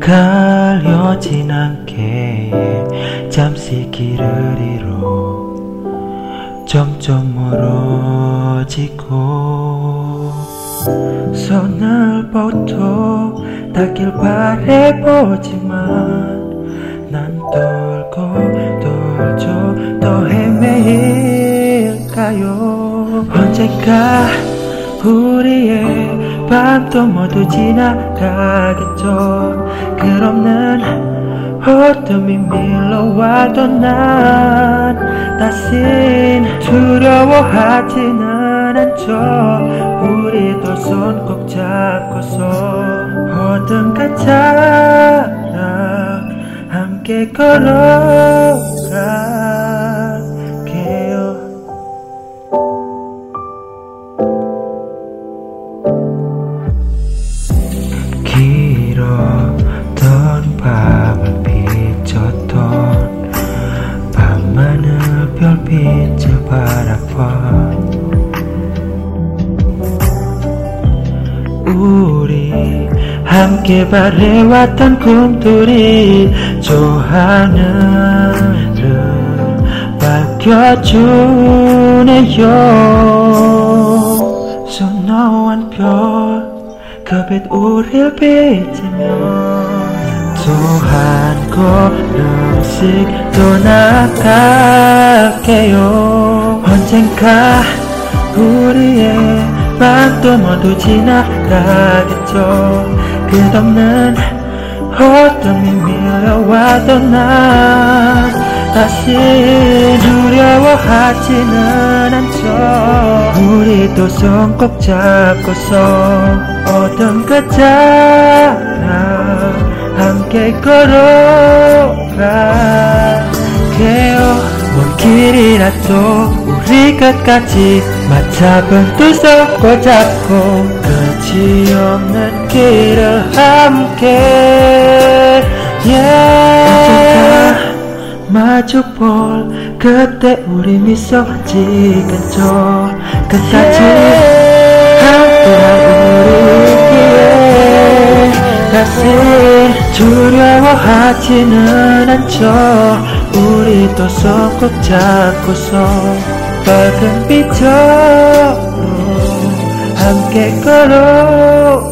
가려진 않게 잠시 길을 잃어 점점 멀어지고 손을 뻗어 닿길 바래보지만 난 돌고 돌죠. 또 헤매일까요? 언젠가 우리의 밤도 모두 지나가겠죠. 끝없는 어둠이 밀려와도 난 다신 두려워하지는 않죠. 우리도 손 꼭 잡고서 어둠 같아 함께 걸어 밤하늘 별빛을 바라봐. 우리 함께 바래왔던 꿈들이 저 하늘을 밝혀주네요. 소노한 별 그빛 우릴 비치며 또한 걸음씩 떠나갈게요. 언젠가 우리의 밤도 모두 지나가겠죠. 끝없는 어둠이 밀려와도 난 다시 두려워하지는 않죠. 우리도 손 꼭 잡고서 어둠 같아 함께 걸어갈게요 먼 길이라도 우리 끝까지 맞잡은 두손꼭 잡고 끝이 없는 길을 함께. yeah. 마주 볼 그때 우리 미소 지겠죠 끝까지 함 하지는 않죠. 우리도 손꼭 잡고서 밝은 빛으로 함께 걸어가